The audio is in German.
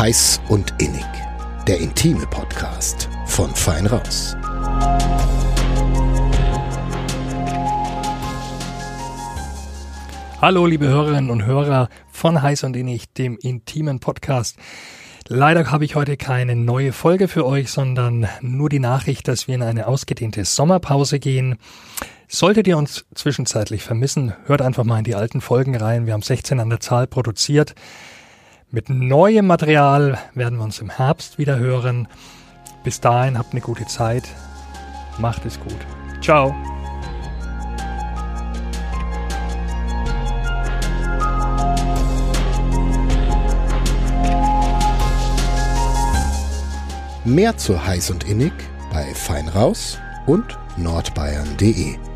Heiß und Innig, der intime Podcast von Fein Raus. Hallo, liebe Hörerinnen und Hörer von Heiß und Innig, dem intimen Podcast. Leider habe ich heute keine neue Folge für euch, sondern nur die Nachricht, dass wir in eine ausgedehnte Sommerpause gehen. Solltet ihr uns zwischenzeitlich vermissen, hört einfach mal in die alten Folgen rein. Wir haben 16 an der Zahl produziert. Mit neuem Material werden wir uns im Herbst wieder hören. Bis dahin habt eine gute Zeit. Macht es gut. Ciao. Mehr zu Heiß und Innig bei Feinraus und nordbayern.de.